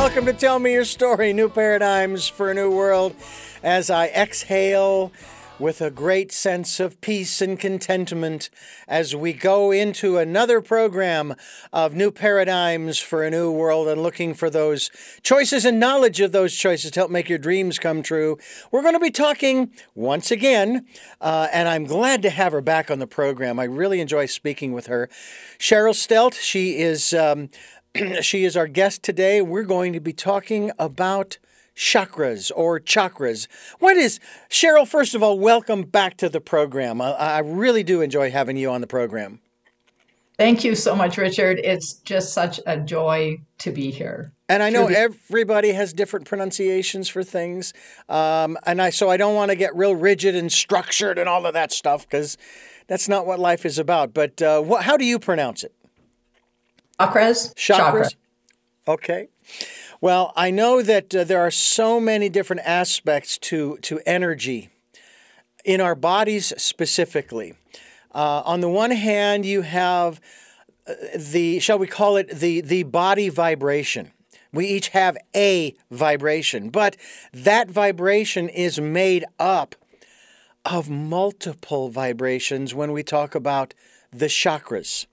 Welcome to Tell Me Your Story New Paradigms for a New World. As I exhale with a great sense of peace and contentment as we go into another program of New Paradigms for a New World and looking for those choices and knowledge of those choices to help make your dreams come true. We're going to be talking once again, uh, and I'm glad to have her back on the program. I really enjoy speaking with her. Cheryl Stelte, she is. Um, she is our guest today. We're going to be talking about chakras or chakras. What is, Cheryl, first of all, welcome back to the program. I, I really do enjoy having you on the program. Thank you so much, Richard. It's just such a joy to be here. And I know everybody has different pronunciations for things, um, and I so I don't want to get real rigid and structured and all of that stuff because that's not what life is about. But uh, what, how do you pronounce it? Chakras. Chakras. Chakra. Okay. Well, I know that uh, there are so many different aspects to, to energy in our bodies specifically. Uh, on the one hand, you have uh, the, shall we call it, the, the body vibration. We each have a vibration, but that vibration is made up of multiple vibrations when we talk about the chakras,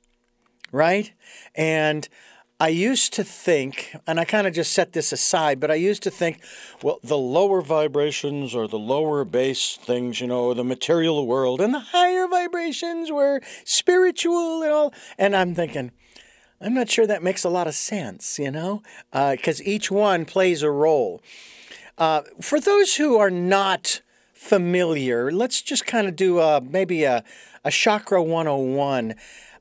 right? And I used to think, and I kind of just set this aside, but I used to think, well, the lower vibrations or the lower base things, you know, the material world, and the higher vibrations were spiritual and all. And I'm thinking, I'm not sure that makes a lot of sense, you know, because uh, each one plays a role. Uh, for those who are not familiar, let's just kind of do a, maybe a, a chakra 101.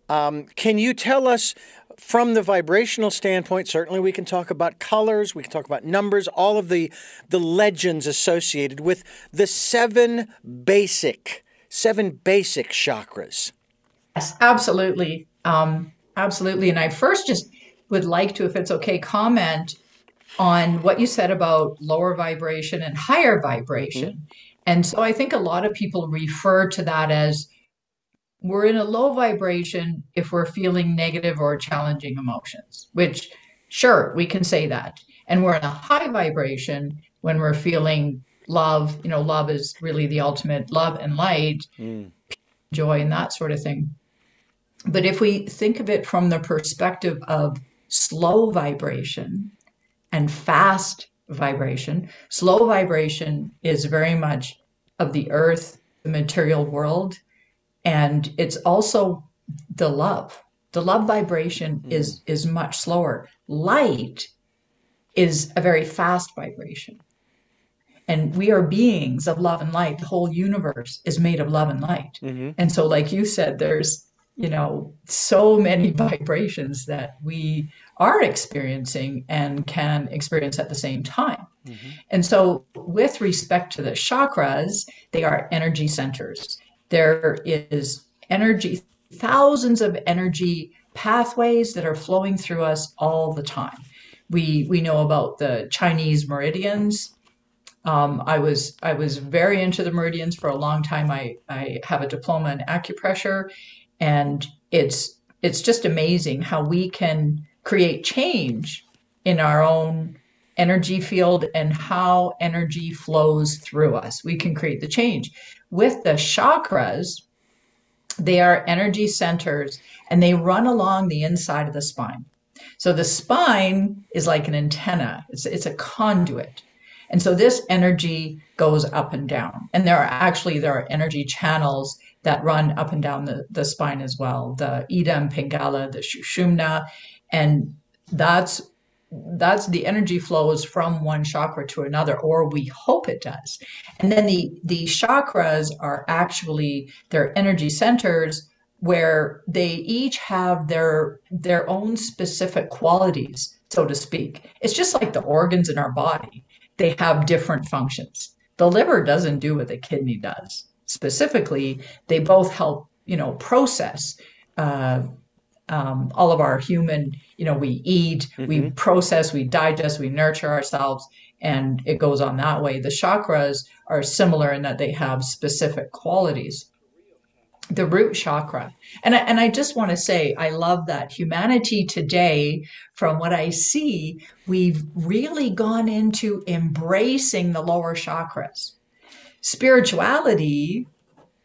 Um, can you tell us from the vibrational standpoint, certainly we can talk about colors, we can talk about numbers, all of the, the legends associated with the seven basic, seven basic chakras. Yes, absolutely. Um, absolutely. And I first just would like to, if it's okay, comment on what you said about lower vibration and higher vibration. Mm-hmm. And so I think a lot of people refer to that as we're in a low vibration if we're feeling negative or challenging emotions, which sure, we can say that. And we're in a high vibration when we're feeling love. You know, love is really the ultimate love and light, mm. joy, and that sort of thing. But if we think of it from the perspective of slow vibration and fast vibration, slow vibration is very much of the earth, the material world, and it's also the love. The love vibration mm. is is much slower. Light is a very fast vibration. And we are beings of love and light. The whole universe is made of love and light. Mm-hmm. and so like you said there's you know so many vibrations that we are experiencing and can experience at the same time. Mm-hmm. and so with respect to the chakras they are energy centers there is energy, thousands of energy pathways that are flowing through us all the time. We we know about the Chinese meridians. Um, I was I was very into the meridians for a long time. I I have a diploma in acupressure, and it's it's just amazing how we can create change in our own energy field and how energy flows through us. We can create the change with the chakras, they are energy centers and they run along the inside of the spine. So the spine is like an antenna, it's, it's a conduit. And so this energy goes up and down. And there are actually there are energy channels that run up and down the, the spine as well. The Ida Pingala, the Sushumna. and that's that's the energy flows from one chakra to another or we hope it does. And then the the chakras are actually their energy centers where they each have their their own specific qualities so to speak. It's just like the organs in our body. They have different functions. The liver doesn't do what the kidney does. Specifically they both help you know process uh, um, all of our human, you know, we eat, mm-hmm. we process, we digest, we nurture ourselves, and it goes on that way. The chakras are similar in that they have specific qualities. the root chakra. And I, and I just want to say, I love that humanity today, from what I see, we've really gone into embracing the lower chakras. Spirituality,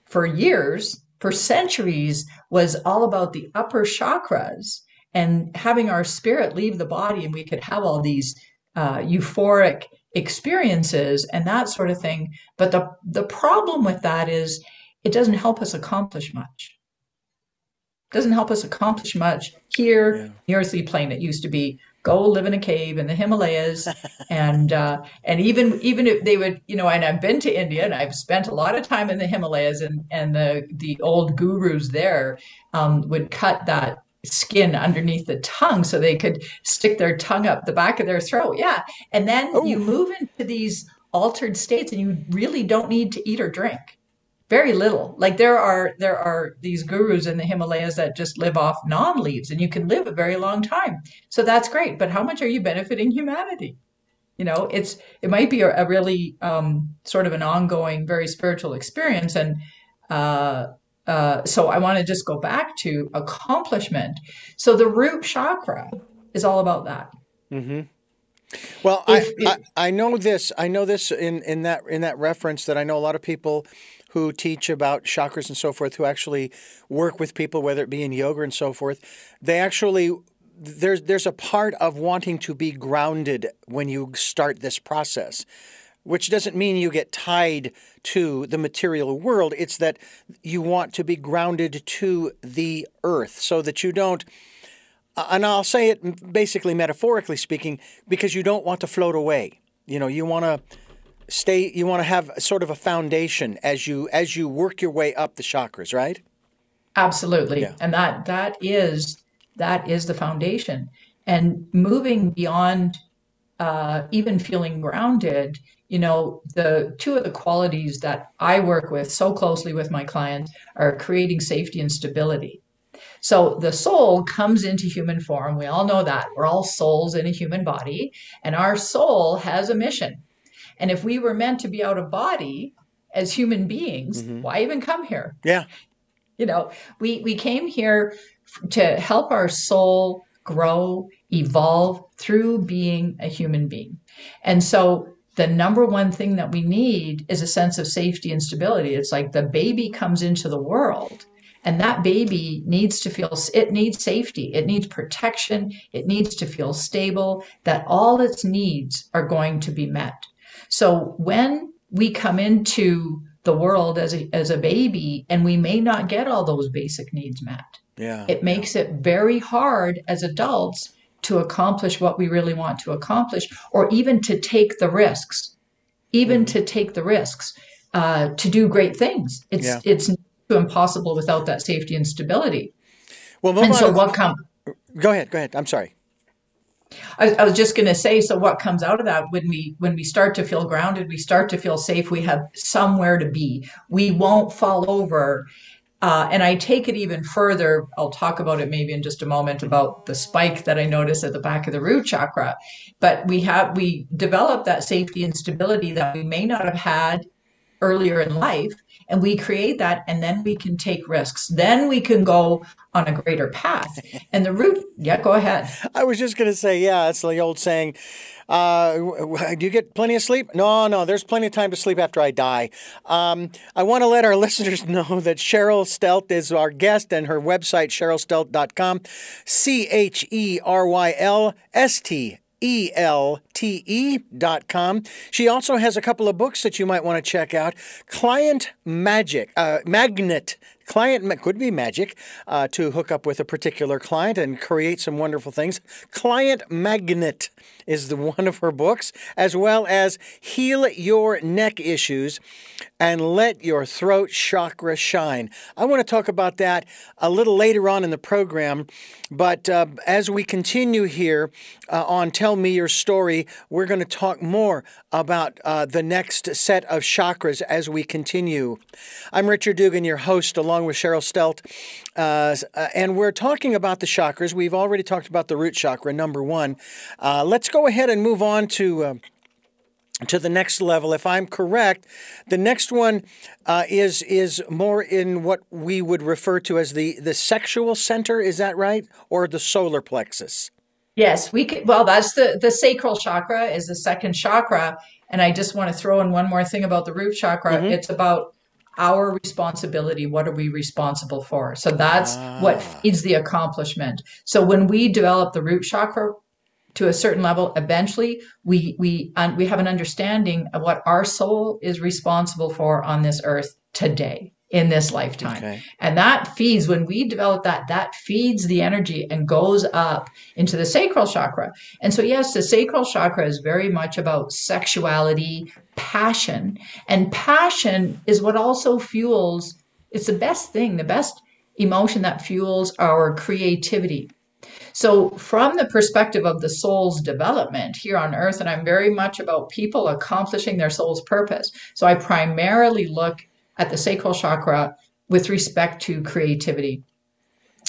for years, for centuries, was all about the upper chakras and having our spirit leave the body, and we could have all these uh, euphoric experiences and that sort of thing. But the the problem with that is it doesn't help us accomplish much. It doesn't help us accomplish much here, yeah. the earthly plane. It used to be go live in a cave in the Himalayas, and uh, and even even if they would, you know, and I've been to India and I've spent a lot of time in the Himalayas, and and the the old gurus there um, would cut that skin underneath the tongue so they could stick their tongue up the back of their throat. Yeah, and then oh. you move into these altered states, and you really don't need to eat or drink very little like there are there are these gurus in the himalayas that just live off non-leaves and you can live a very long time so that's great but how much are you benefiting humanity you know it's it might be a, a really um, sort of an ongoing very spiritual experience and uh, uh, so i want to just go back to accomplishment so the root chakra is all about that mm-hmm. Well, if, I, if, I, I know this. I know this in, in that in that reference that I know a lot of people who teach about chakras and so forth, who actually work with people, whether it be in yoga and so forth, they actually there's there's a part of wanting to be grounded when you start this process which doesn't mean you get tied to the material world. It's that you want to be grounded to the earth so that you don't and I'll say it basically metaphorically speaking because you don't want to float away. You know you want to stay you want to have sort of a foundation as you as you work your way up the chakras right? Absolutely. Yeah. and that that is that is the foundation. And moving beyond uh, even feeling grounded you know the two of the qualities that i work with so closely with my clients are creating safety and stability. So the soul comes into human form. We all know that. We're all souls in a human body and our soul has a mission and if we were meant to be out of body as human beings, mm-hmm. why even come here? Yeah. You know, we, we came here to help our soul grow, evolve through being a human being. And so the number one thing that we need is a sense of safety and stability. It's like the baby comes into the world and that baby needs to feel it needs safety it needs protection it needs to feel stable that all its needs are going to be met so when we come into the world as a, as a baby and we may not get all those basic needs met. Yeah. It makes yeah. it very hard as adults to accomplish what we really want to accomplish or even to take the risks. Even mm-hmm. to take the risks uh, to do great things. It's yeah. it's impossible without that safety and stability. Well, and so what come? Go ahead. Go ahead. I'm sorry. I, I was just going to say, so what comes out of that when we when we start to feel grounded, we start to feel safe. We have somewhere to be. We won't fall over. Uh, and I take it even further. I'll talk about it maybe in just a moment about the spike that I noticed at the back of the root chakra. But we have we develop that safety and stability that we may not have had earlier in life and we create that and then we can take risks then we can go on a greater path and the root yeah go ahead i was just going to say yeah it's the old saying uh, do you get plenty of sleep? No, no, there's plenty of time to sleep after I die. Um, I want to let our listeners know that Cheryl Stelte is our guest and her website, cherylstelte.com, C H E R Y L S T E-L-T-E dot com. She also has a couple of books that you might want to check out. Client Magic, uh, Magnet Client could be magic uh, to hook up with a particular client and create some wonderful things. Client Magnet is the one of her books, as well as Heal Your Neck Issues and Let Your Throat Chakra Shine. I want to talk about that a little later on in the program, but uh, as we continue here uh, on Tell Me Your Story, we're going to talk more about uh, the next set of chakras as we continue. I'm Richard Dugan, your host, along along with Cheryl Stelte. Uh, and we're talking about the chakras. We've already talked about the root chakra, number one. Uh, let's go ahead and move on to. Uh, to the next level. If I'm correct, the next one uh, is is more in what we would refer to as the the sexual center. Is that right, or the solar plexus? Yes, we could. Well, that's the the sacral chakra is the second chakra, and I just want to throw in one more thing about the root chakra. Mm-hmm. It's about our responsibility. What are we responsible for? So that's ah. what feeds the accomplishment. So when we develop the root chakra to a certain level, eventually we we un, we have an understanding of what our soul is responsible for on this earth today in this lifetime. Okay. And that feeds, when we develop that, that feeds the energy and goes up into the sacral chakra. And so, yes, the sacral chakra is very much about sexuality, passion. And passion is what also fuels, it's the best thing, the best emotion that fuels our creativity. So, from the perspective of the soul's development here on earth, and I'm very much about people accomplishing their soul's purpose. So, I primarily look at the sacral chakra with respect to creativity.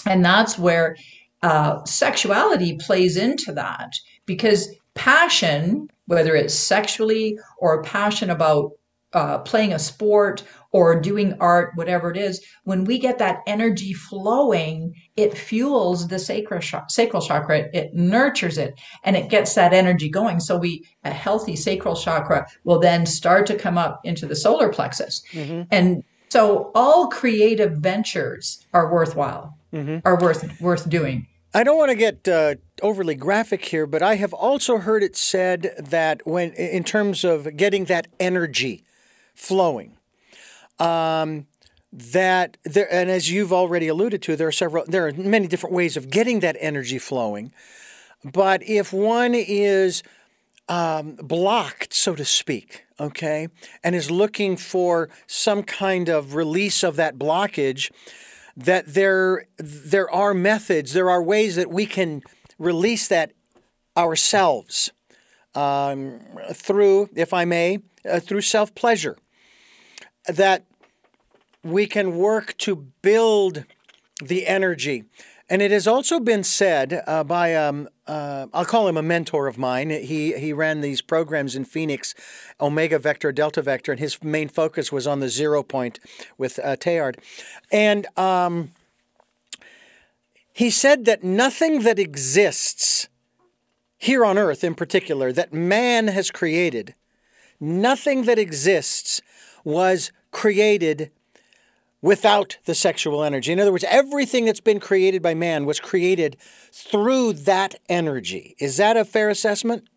And that's where uh, sexuality plays into that because passion, whether it's sexually or a passion about uh, playing a sport or doing art, whatever it is, when we get that energy flowing, it fuels the sacral, sacral chakra. It nurtures it and it gets that energy going. So we, a healthy sacral chakra will then start to come up into the solar plexus. Mm-hmm. And so all creative ventures are worthwhile, mm-hmm. are worth, worth doing. I don't want to get uh, overly graphic here, but I have also heard it said that when, in terms of getting that energy flowing, um, that there, and as you've already alluded to, there are several, there are many different ways of getting that energy flowing. But if one is um, blocked, so to speak, okay, and is looking for some kind of release of that blockage, that there there are methods, there are ways that we can release that ourselves um, through, if I may, uh, through self pleasure. That we can work to build the energy. And it has also been said uh, by, um, uh, I'll call him a mentor of mine. He, he ran these programs in Phoenix, Omega Vector, Delta Vector, and his main focus was on the zero point with uh, Teilhard. And um, he said that nothing that exists here on Earth in particular, that man has created, nothing that exists was created without the sexual energy. In other words, everything that's been created by man was created through that energy. Is that a fair assessment?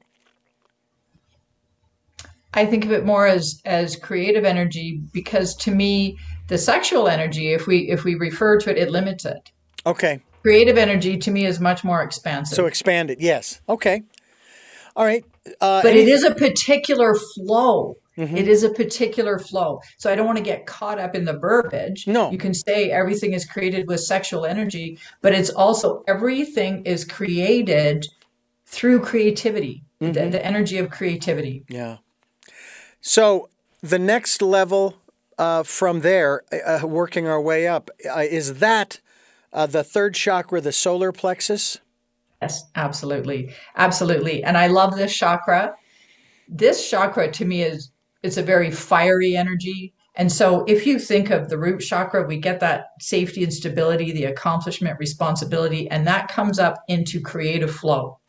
I think of it more as as creative energy because to me the sexual energy if we if we refer to it it limits it. Okay. Creative energy to me is much more expansive. So expanded, yes. Okay. All right. Uh, but it is a particular flow Mm-hmm. It is a particular flow. So I don't want to get caught up in the verbiage. No. You can say everything is created with sexual energy, but it's also everything is created through creativity, mm-hmm. the, the, energy of creativity. Yeah. So the next level uh, from there, uh, uh working our way up, uh, is that uh, the third chakra, the solar plexus? Yes, absolutely. Absolutely. And I love this chakra. This chakra to me is it's a very fiery energy. And so if you think of the root chakra, we get that safety and stability, the accomplishment, responsibility, and that comes up into creative flow.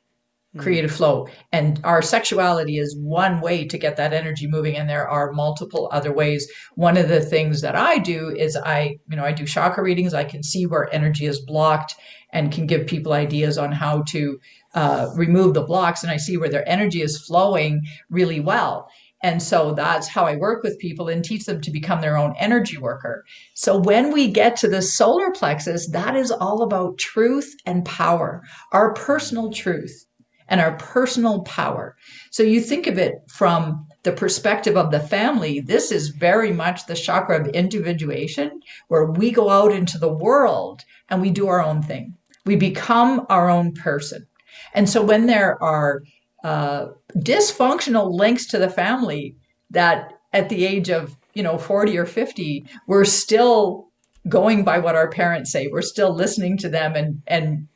Hmm. Creative flow. And our sexuality is one way to get that energy moving, and there are multiple other ways. One of the things that I do is I, you know, I do chakra readings. I can see where energy is blocked and can give people ideas on how to uh, remove the blocks. And I see where their energy is flowing really well. And so that's how I work with people and teach them to become their own energy worker. So when we get to the solar plexus, that is all about truth and power, our personal truth and our personal power. So you think of it from the perspective of the family, this is very much the chakra of individuation, where we go out into the world and we do our own thing. We become our own person. And so when there are uh, dysfunctional links to the family that at the age of you know 40 or 50 we're still going by what our parents say we're still listening to them and and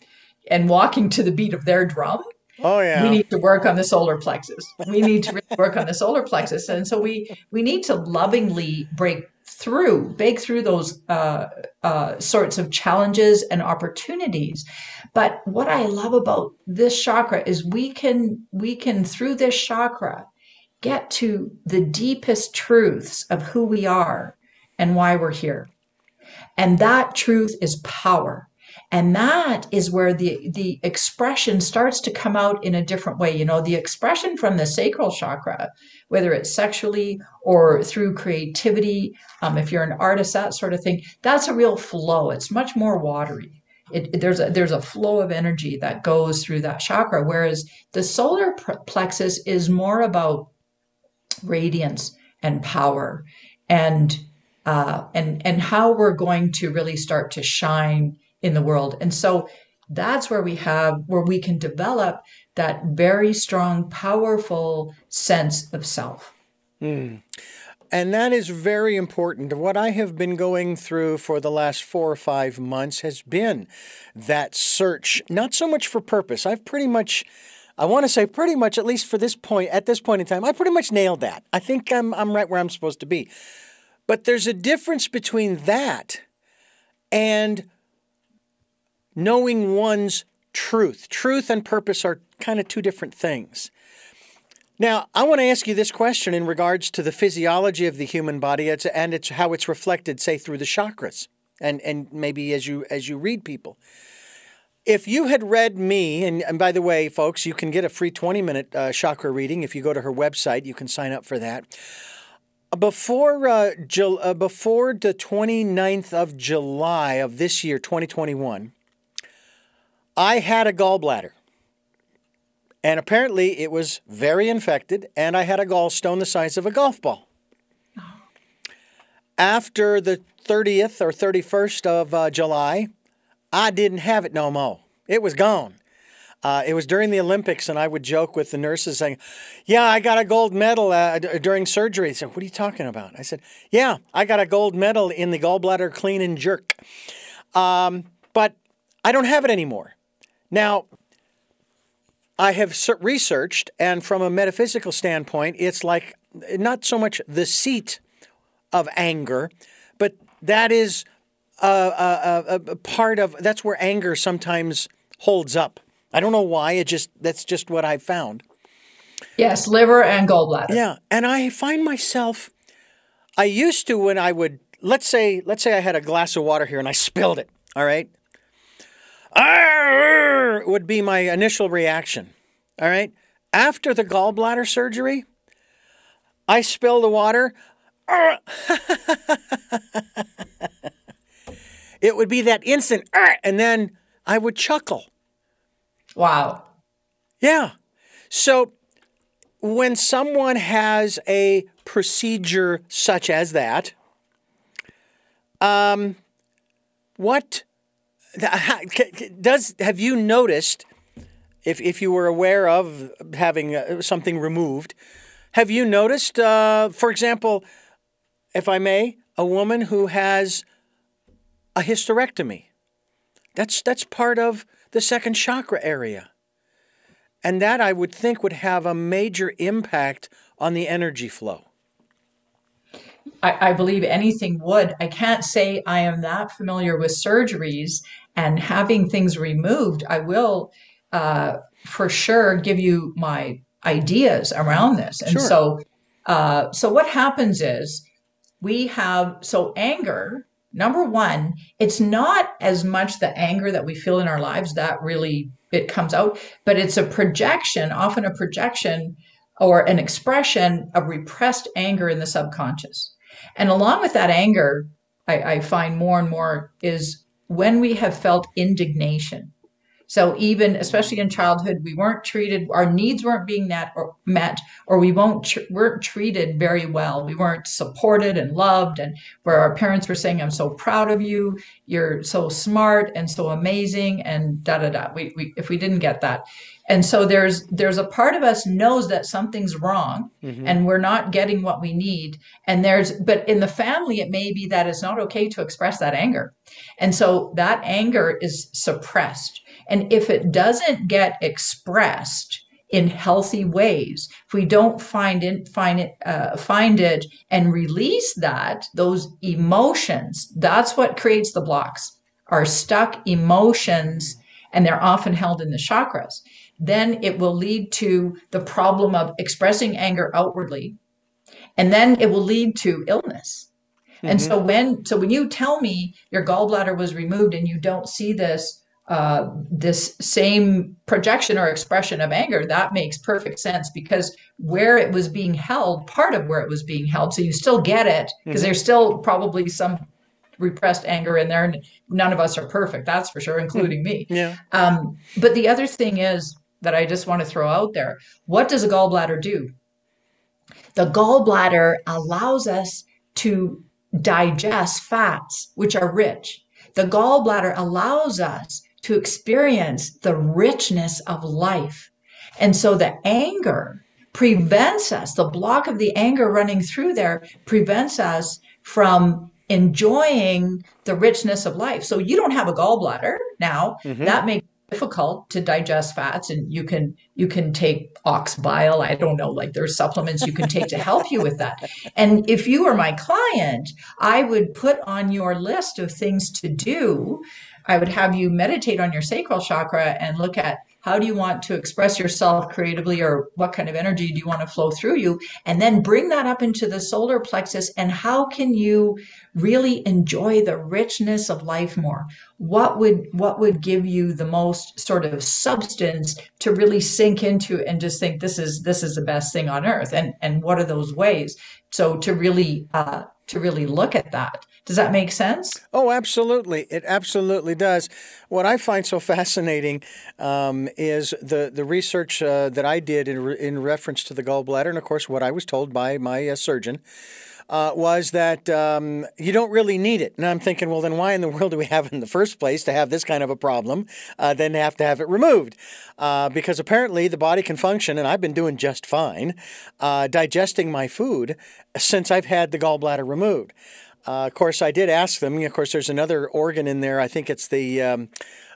and walking to the beat of their drum Oh yeah. We need to work on the solar plexus. We need to really work on the solar plexus, and so we we need to lovingly break through, break through those uh, uh, sorts of challenges and opportunities. But what I love about this chakra is we can we can through this chakra get to the deepest truths of who we are and why we're here. And that truth is power. And that is where the, the expression starts to come out in a different way. You know, the expression from the sacral chakra, whether it's sexually or through creativity, um, if you're an artist, that sort of thing, that's a real flow. It's much more watery. It, there's a there's a flow of energy that goes through that chakra, whereas the solar plexus is more about radiance and power and uh, and and how we're going to really start to shine in the world. And so that's where we have where we can develop that very strong, powerful sense of self. Mm. And that is very important. What I have been going through for the last four or five months has been that search, not so much for purpose. I've pretty much, I want to say pretty much, at least for this point, at this point in time, I pretty much nailed that. I think I'm, I'm right where I'm supposed to be. But there's a difference between that and knowing one's truth. Truth and purpose are kind of two different things. Now, I want to ask you this question in regards to the physiology of the human body and it's how it's reflected, say, through the chakras, and, and maybe as you as you read people. If you had read me, and, and by the way, folks, you can get a free 20 minute uh, chakra reading. If you go to her website, you can sign up for that. Before, uh, uh, before the 29th of July of this year, 2021, I had a gallbladder. And apparently it was very infected, and I had a gallstone the size of a golf ball. After the 30th or 31st of uh, July, I didn't have it no more. It was gone. Uh, it was during the Olympics, and I would joke with the nurses saying, Yeah, I got a gold medal uh, d- during surgery. They said, What are you talking about? I said, Yeah, I got a gold medal in the gallbladder clean and jerk. Um, but I don't have it anymore. Now, I have researched, and from a metaphysical standpoint, it's like not so much the seat of anger, but that is a, a, a, part of that's where anger sometimes holds up. I don't know why. It just that's just what I've found. Yes, liver and gallbladder. Yeah, and I find myself. I used to when I would let's say let's say I had a glass of water here and I spilled it. All right, would be my initial reaction. All right. After the gallbladder surgery, I spill the water. it would be that instant, and then I would chuckle. Wow. Yeah. So when someone has a procedure such as that, um, what does have you noticed if if you were aware of having uh, something removed have you noticed uh, for example if i may a woman who has a hysterectomy? That's that's part of the second chakra area. And that i would think would have a major impact on the energy flow I, I, believe anything would. I can't say I am that familiar with surgeries and having things removed. I will uh, for sure give you my ideas around this. And sure. so, uh, so what happens is we have so anger. Number one, it's not as much the anger that we feel in our lives that really it comes out, but it's a projection, often a projection or an expression of repressed anger in the subconscious. And along with that anger, I, I find more and more is when we have felt indignation. So even, especially in childhood, we weren't treated, our needs weren't being met or met, or we won't weren't treated very well. We weren't supported and loved, and where our parents were saying, "I'm so proud of you. You're so smart and so amazing," and da da da. We, we if we didn't get that, And so there's there's a part of us knows that something's wrong mm-hmm. and we're not getting what we need. And there's but in the family it may be that it's not okay to express that anger. And so that anger is suppressed. And if it doesn't get expressed, in healthy ways. If we don't find it, find it, uh, find it, and release that those emotions, that's what creates the blocks. Are stuck emotions, and they're often held in the chakras. Then it will lead to the problem of expressing anger outwardly, and then it will lead to illness. Mm-hmm. And so when so when you tell me your gallbladder was removed and you don't see this uh, this same projection or expression of anger, that makes perfect sense because where it was being held, part of where it was being held, so you still get it because mm-hmm. there's still probably some repressed anger in there. And none of us are perfect, that's for sure, including me. Yeah. Um, but the other thing is that I just want to throw out there what does a gallbladder do? The gallbladder allows us to digest fats, which are rich. The gallbladder allows us to experience the richness of life. And so the anger prevents us, the block of the anger running through there prevents us from enjoying the richness of life. So you don't have a gallbladder now. Mm-hmm. That makes difficult to digest fats and you can you can take ox bile i don't know like there's supplements you can take to help you with that and if you were my client i would put on your list of things to do I would have you meditate on your sacral chakra and look at how do you want to express yourself creatively or what kind of energy do you want to flow through you and then bring that up into the solar plexus and how can you really enjoy the richness of life more? What would what would give you the most sort of substance to really sink into and just think this is this is the best thing on earth and and what are those ways? So to really uh, to really look at that does that make sense? Oh, absolutely. It absolutely does. What I find so fascinating um, is the, the research uh, that I did in, re- in reference to the gallbladder, and of course, what I was told by my uh, surgeon. Uh, was that um, you don't really need it. And I'm thinking, well, then why in the world do we have it in the first place to have this kind of a problem, uh, then have to have it removed? Uh, because apparently the body can function, and I've been doing just fine uh, digesting my food since I've had the gallbladder removed. Uh, of course, I did ask them. Of course, there's another organ in there. I think it's the um,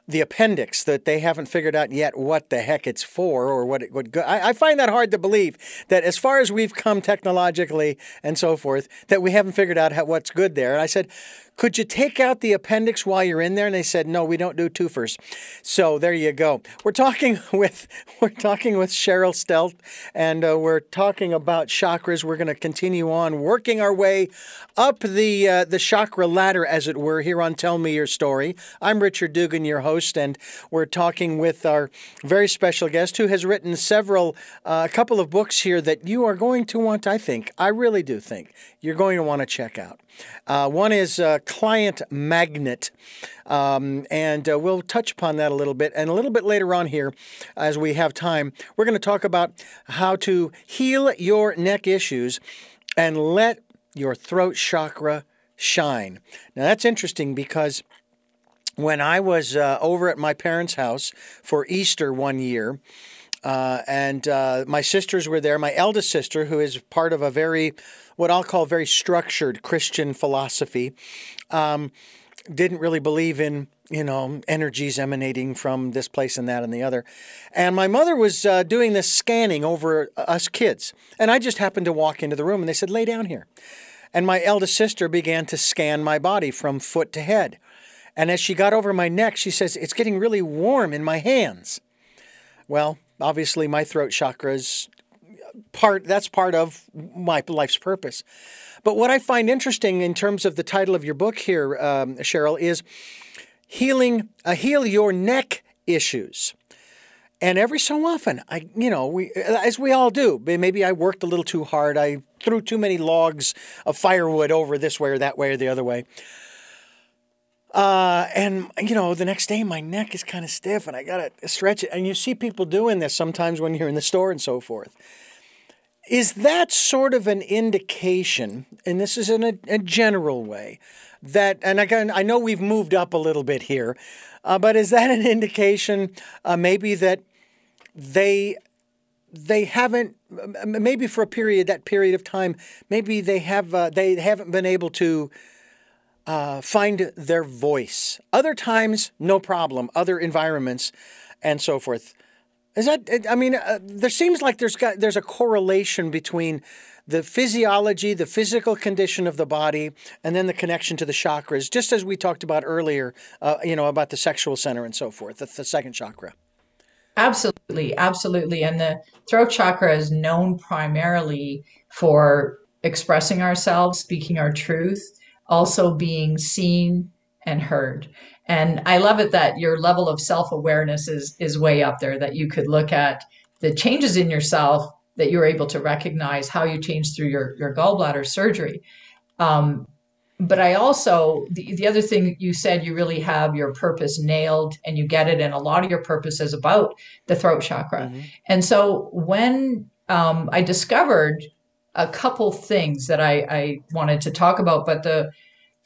the appendix that they haven't figured out yet what the heck it's for or what it would go. I, I, find that hard to believe that as far as we've come technologically and so forth, that we haven't figured out how, what's good there. And I said, could you take out the appendix while you're in there? And they said, no, we don't do twofers. So there you go. We're talking with we're talking with Cheryl Stelte, and uh, we're talking about chakras. We're going to continue on working our way up the uh, the chakra ladder, as it were, here on Tell Me Your Story. I'm Richard Dugan, your host, and we're talking with our very special guest who has written several, uh, a couple of books here that you are going to want. I think, I really do think, you're going to want to check out. Uh, one is uh, Client Magnet, um, and uh, we'll touch upon that a little bit. And a little bit later on here, as we have time, we're going to talk about how to heal your neck issues and let your throat chakra shine. Now, that's interesting because when I was uh, over at my parents' house for Easter one year, uh, and uh, my sisters were there. My eldest sister, who is part of a very, what I'll call very structured Christian philosophy, um, didn't really believe in you know energies emanating from this place and that and the other. And my mother was uh, doing this scanning over us kids, and I just happened to walk into the room, and they said, "Lay down here." And my eldest sister began to scan my body from foot to head. And as she got over my neck, she says, It's getting really warm in my hands. Well, obviously my throat chakras part that's part of my life's purpose. But what I find interesting in terms of the title of your book here, um, Cheryl, is healing uh, heal your neck issues. And every so often, I you know we as we all do. Maybe I worked a little too hard. I threw too many logs of firewood over this way or that way or the other way. Uh, and you know, the next day my neck is kind of stiff, and I gotta stretch it. And you see people doing this sometimes when you're in the store and so forth. Is that sort of an indication, and this is in a, a general way, that, and again, I know we've moved up a little bit here, uh, but is that an indication uh, maybe that they they haven't maybe for a period that period of time maybe they have uh, they haven't been able to uh, find their voice? Other times no problem other environments and so forth is that i mean uh, there seems like there's got there's a correlation between the physiology the physical condition of the body and then the connection to the chakras just as we talked about earlier uh, you know about the sexual center and so forth the, the second chakra Absolutely, absolutely. And the throat chakra is known primarily for expressing ourselves, speaking our truth, also being seen and heard. And I love it that your level of self-awareness is is way up there that you could look at the changes in yourself that you're able to recognize how you changed through your, your gallbladder surgery. Um, but I also the, the other thing you said you really have your purpose nailed and you get it and a lot of your purpose is about the throat chakra. Mm-hmm. And so when um, I discovered a couple things that I, I wanted to talk about, but the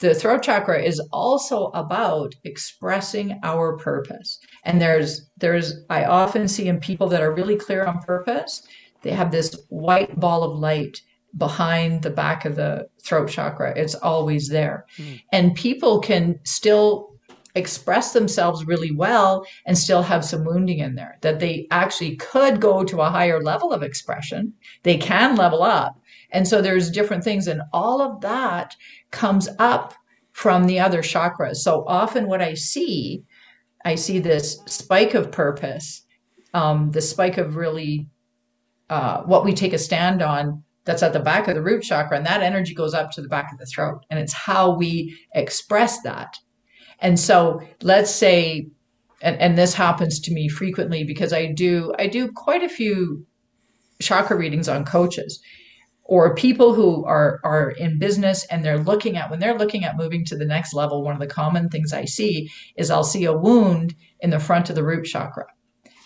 the throat chakra is also about expressing our purpose. And there's there's I often see in people that are really clear on purpose, they have this white ball of light behind the back of the throat chakra. It's always there. Mm. And people can still express themselves really well and still have some wounding in there that they actually could go to a higher level of expression they can level up and so there's different things and all of that comes up from the other chakras. So often what i see i see this spike of purpose um, the spike of really uh, what we take a stand on that's at the back of the root chakra and that energy goes up to the back of the throat and it's how we express that. And so let's say and, and this happens to me frequently because i do i do quite a few chakra readings on coaches or people who are are in business and they're looking at when they're looking at moving to the next level one of the common things i see is i'll see a wound in the front of the root chakra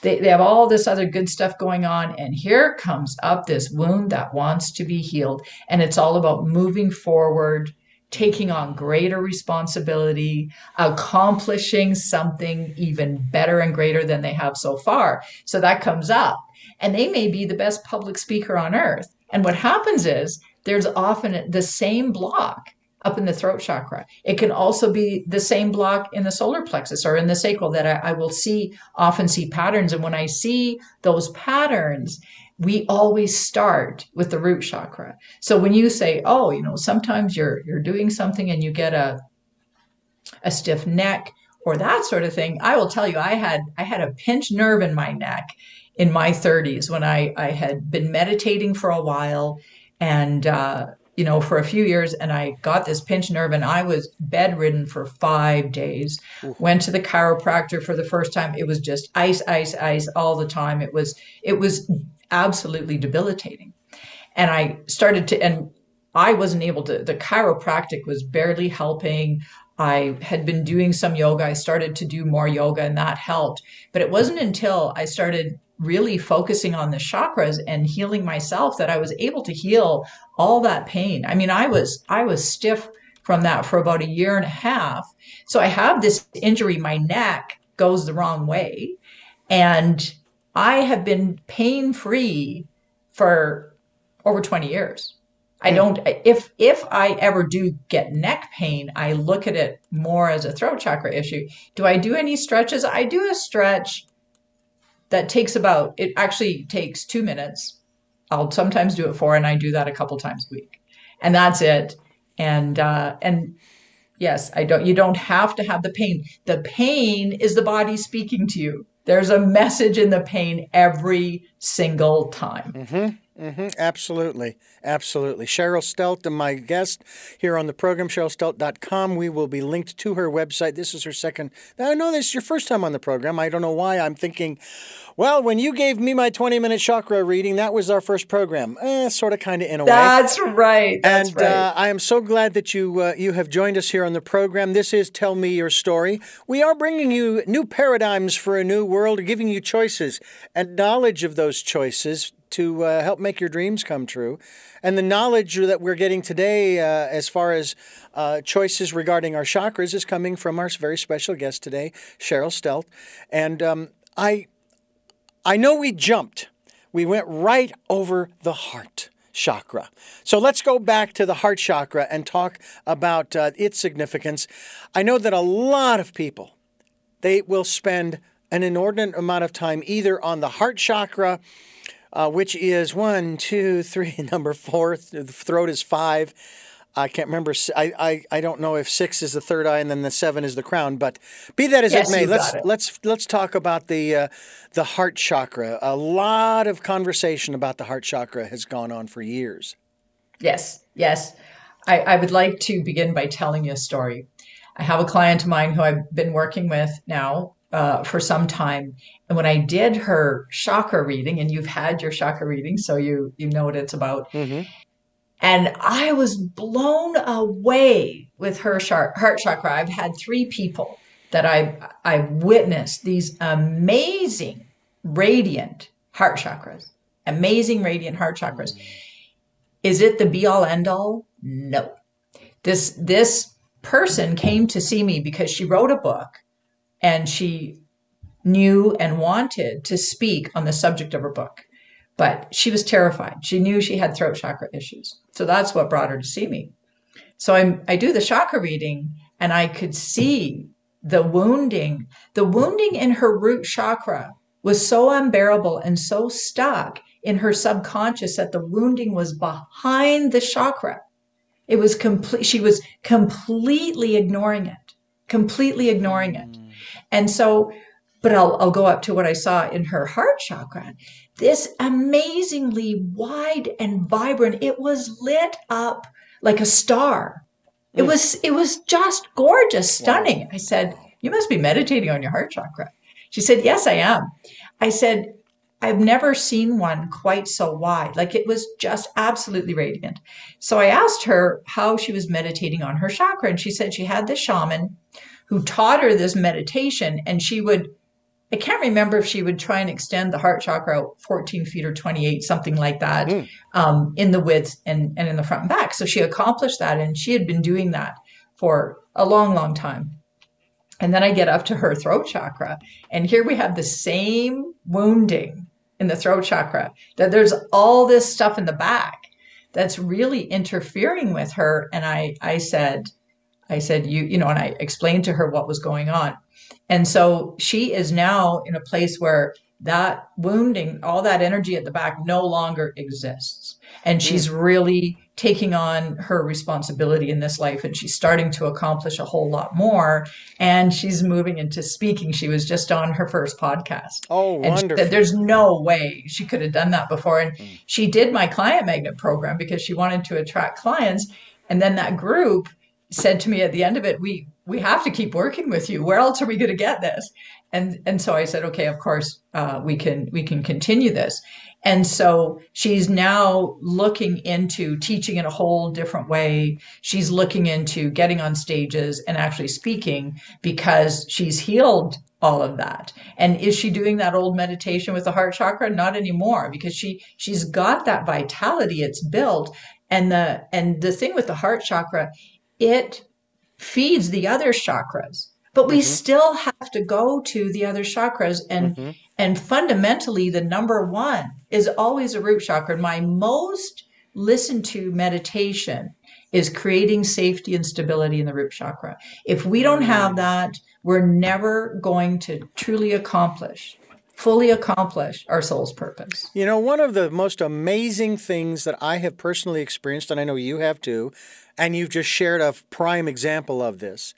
they, they have all this other good stuff going on. And here comes up this wound that wants to be healed. And it's all about moving forward, taking on greater responsibility, accomplishing something even better and greater than they have so far. So that comes up. And they may be the best public speaker on earth. And what happens is there's often the same block up in the throat chakra. It can also be the same block in the solar plexus or in the sacral that I, I will see often see patterns. And when I see those patterns, we always start with the root chakra. So when you say, oh, you know, sometimes you're you're doing something and you get a a stiff neck or that sort of thing, I will tell you, I had I had a pinched nerve in my neck in my 30s when I I had been meditating for a while and uh, you know, for a few years and I got this pinched nerve and I was bedridden for five days. Ooh. Went to the chiropractor for the first time. It was just ice, ice, ice all the time. It was, it was absolutely debilitating. And I started to, and I wasn't able to, the chiropractic was barely helping. I had been doing some yoga. I started to do more yoga and that helped. But it wasn't until I started really focusing on the chakras and healing myself that I was able to heal all that pain. I mean, I was I was stiff from that for about a year and a half. So I have this injury, my neck goes the wrong way. And I have been pain free for over 20 years. I hmm. don't if if I ever do get neck pain, I look at it more as a throat chakra issue. Do I do any stretches? I do a stretch that takes about it actually takes 2 minutes I'll sometimes do it four, and I do that a couple times a week, and that's it. And uh, and yes, I don't. You don't have to have the pain. The pain is the body speaking to you. There's a message in the pain every single time. Mm-hmm. Mm-hmm, absolutely. Absolutely. Cheryl Stelte, my guest here on the program, CherylStelte.com. We will be linked to her website. This is her second. I know this is your first time on the program. I don't know why. I'm thinking, well, when you gave me my 20 minute chakra reading, that was our first program. Eh, sort of, kind of, in a way. That's right. That's and right. Uh, I am so glad that you uh, you have joined us here on the program. This is Tell Me Your Story. We are bringing you new paradigms for a new world, giving you choices and knowledge of those choices to uh, help make your dreams come true. And the knowledge that we're getting today, uh, as far as uh, choices regarding our chakras, is coming from our very special guest today, Cheryl Stelte. And um, I, I know we jumped. We went right over the heart chakra. So let's go back to the heart chakra and talk about uh, its significance. I know that a lot of people they will spend an inordinate amount of time either on the heart chakra, uh, which is one, two, three, number four. The throat is five. I can't remember. I, I, I don't know if six is the third eye and then the seven is the crown. But be that as yes, it may, let's it. let's let's talk about the uh, the heart chakra. A lot of conversation about the heart chakra has gone on for years. Yes, yes. I, I would like to begin by telling you a story. I have a client of mine who I've been working with now uh, for some time, and when I did her chakra reading, and you've had your chakra reading, so you you know what it's about. Mm-hmm and I was blown away with her heart chakra. I've had three people that I've, I've witnessed these amazing, radiant heart chakras, amazing, radiant heart chakras. Is it the be all end all? No. This, this person came to see me because she wrote a book and she knew and wanted to speak on the subject of her book but she was terrified. She knew she had throat chakra issues. So that's what brought her to see me. So i I do the chakra reading and I could see the wounding. The wounding in her root chakra was so unbearable and so stuck in her subconscious that the wounding was behind the chakra. It was complete. She was completely ignoring it, completely ignoring it. Mm. And so, but I'll, I'll go up to what I saw in her heart chakra this amazingly wide and vibrant. It was lit up like a star. It hmm. was it was just gorgeous, stunning. Wow. I said, "You must be meditating on your heart chakra." She said, "Yes, I am." I said, "I've never seen one quite so wide. Like it was just absolutely radiant." So I asked her how she was meditating on her chakra, and she said she had this shaman who taught her this meditation, and she would I can't remember if she would try and extend the heart chakra 14 feet or 28, something like that, mm. um, in the width and, and in the front and back. So she accomplished that and she had been doing that for a long, long time. And then I get up to her throat chakra, and here we have the same wounding in the throat chakra, that there's all this stuff in the back that's really interfering with her. And I, I said, I said, you, you know, and I explained to her what was going on. And so she is now in a place where that wounding, all that energy at the back no longer exists. And mm. she's really taking on her responsibility in this life and she's starting to accomplish a whole lot more. And she's moving into speaking. She was just on her first podcast. Oh, and wonderful. Said, There's no way she could have done that before. And mm. she did my client magnet program because she wanted to attract clients. And then that group said to me at the end of it, we we have to keep working with you. Where else are we going to get this? And and so I said, okay, of course uh, we can we can continue this. And so she's now looking into teaching in a whole different way. She's looking into getting on stages and actually speaking because she's healed all of that. And is she doing that old meditation with the heart chakra? Not anymore because she she's got that vitality. It's built. And the and the thing with the heart chakra it feeds the other chakras but we mm-hmm. still have to go to the other chakras and mm-hmm. and fundamentally the number one is always a root chakra my most listened to meditation is creating safety and stability in the root chakra if we don't have mm-hmm. that we're never going to truly accomplish fully accomplish our soul's purpose. You know, one of the most amazing things that I have personally experienced, and I know you have too, and you've just shared a prime example of this,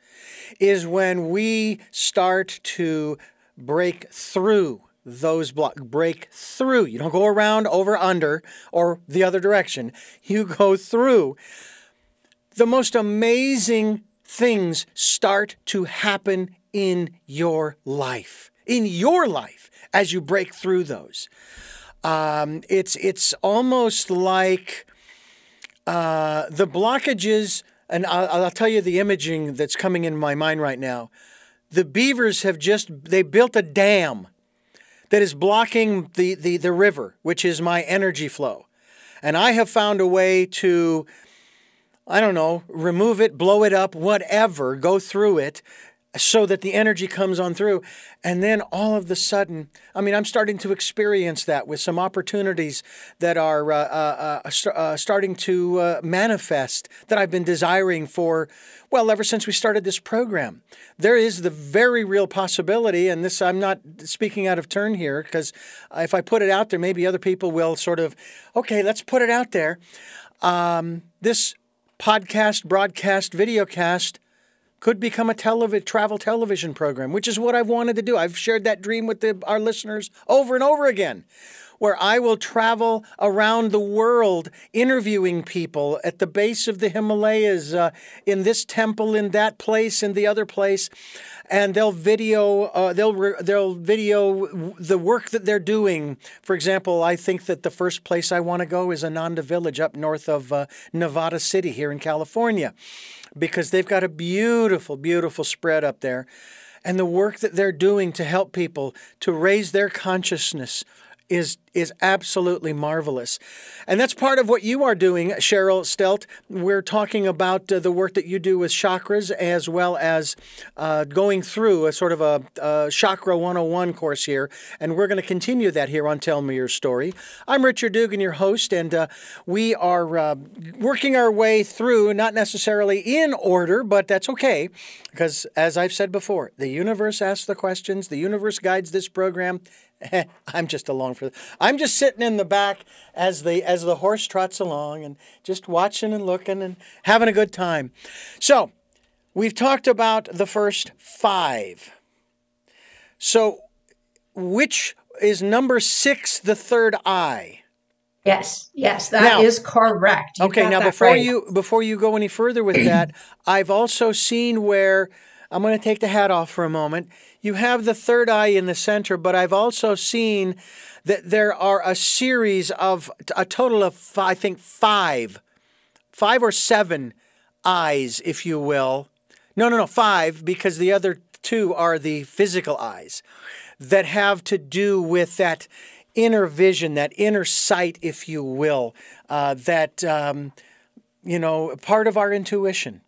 is when we start to break through those blocks. Break through. You don't go around, over, under, or the other direction. You go through. The most amazing things start to happen in your life. In your life as you break through those. Um, it's it's almost like uh, the blockages, and I'll, I'll tell you the imaging that's coming in my mind right now. The beavers have just they built a dam that is blocking the, the, the river, which is my energy flow. And I have found a way to, I don't know, remove it, blow it up, whatever, go through it so that the energy comes on through. And then all of the sudden, I mean, I'm starting to experience that with some opportunities that are uh, uh, uh, uh starting to uh, manifest that I've been desiring for, well, ever since we started this program. There is the very real possibility, and this I'm not speaking out of turn here, because if I put it out there, maybe other people will sort of, okay, let's put it out there. Um, this podcast, broadcast, videocast could become a televi- travel television program, which is what I've wanted to do. I've shared that dream with the, our listeners over and over again, where I will travel around the world interviewing people at the base of the Himalayas, uh, in this temple, in that place, in the other place, and they'll video uh, they'll re- they'll video the work that they're doing. For example, I think that the first place I want to go is Ananda Village up north of uh, Nevada City here in California because they've got a beautiful, beautiful spread up there. And the work that they're doing to help people to raise their consciousness is is absolutely marvelous. And that's part of what you are doing, Cheryl Stelte. We're talking about uh, the work that you do with chakras as well as uh, going through a sort of a, a, Chakra 101 course here. And we're going to continue that here on Tell Me Your Story. I'm Richard Dugan, your host, and uh, we are uh, working our way through, not necessarily in order, but that's okay. Because as I've said before, the universe asks the questions, the universe guides this program, I'm just along for. I'm just sitting in the back as the as the horse trots along and just watching and looking and having a good time. So, we've talked about the first five. So, which is number six, the third eye? Yes, yes, that now, is correct. You okay, now before right. you before you go any further with that, I've also seen where I'm going to take the hat off for a moment. You have the third eye in the center, but I've also seen that there are a series of a total of, I think, five, five or seven eyes, if you will. No, no, no, five, because the other two are the physical eyes that have to do with that inner vision, that inner sight, if you will, uh, that, um, you know, part of our intuition.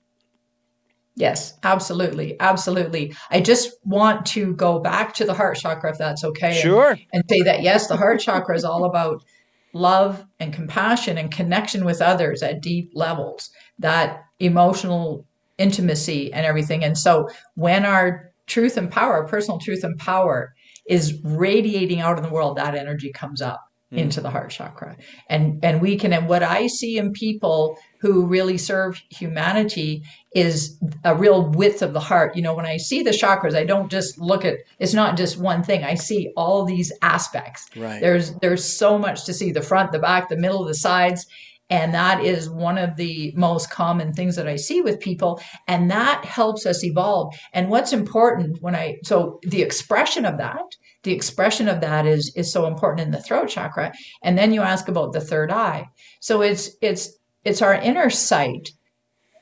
Yes, absolutely. Absolutely. I just want to go back to the heart chakra, if that's okay. Sure. And, and say that, yes, the heart chakra is all about love and compassion and connection with others at deep levels, that emotional intimacy and everything. And so when our truth and power, our personal truth and power, is radiating out in the world, that energy comes up mm. into the heart chakra. And and we can and what I see in people who really serve humanity is a real width of the heart. You know, when I see the chakras, I don't just look at it's not just one thing. I see all these aspects. Right. There's there's so much to see the front, the back, the middle, the sides. And that is one of the most common things that I see with people. And that helps us evolve. And what's important when I, so the expression of that, the expression of that is, is so important in the throat chakra. And then you ask about the third eye. So it's, it's, it's our inner sight.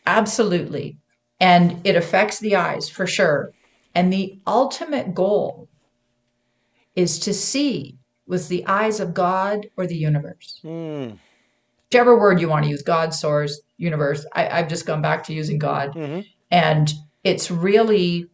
Absolutely. And it affects the eyes for sure. And the ultimate goal is to see with the eyes of God or the universe. Mm whichever word you want to use God, source, universe. I, have just gone back to using God. Mm-hmm. And it's really,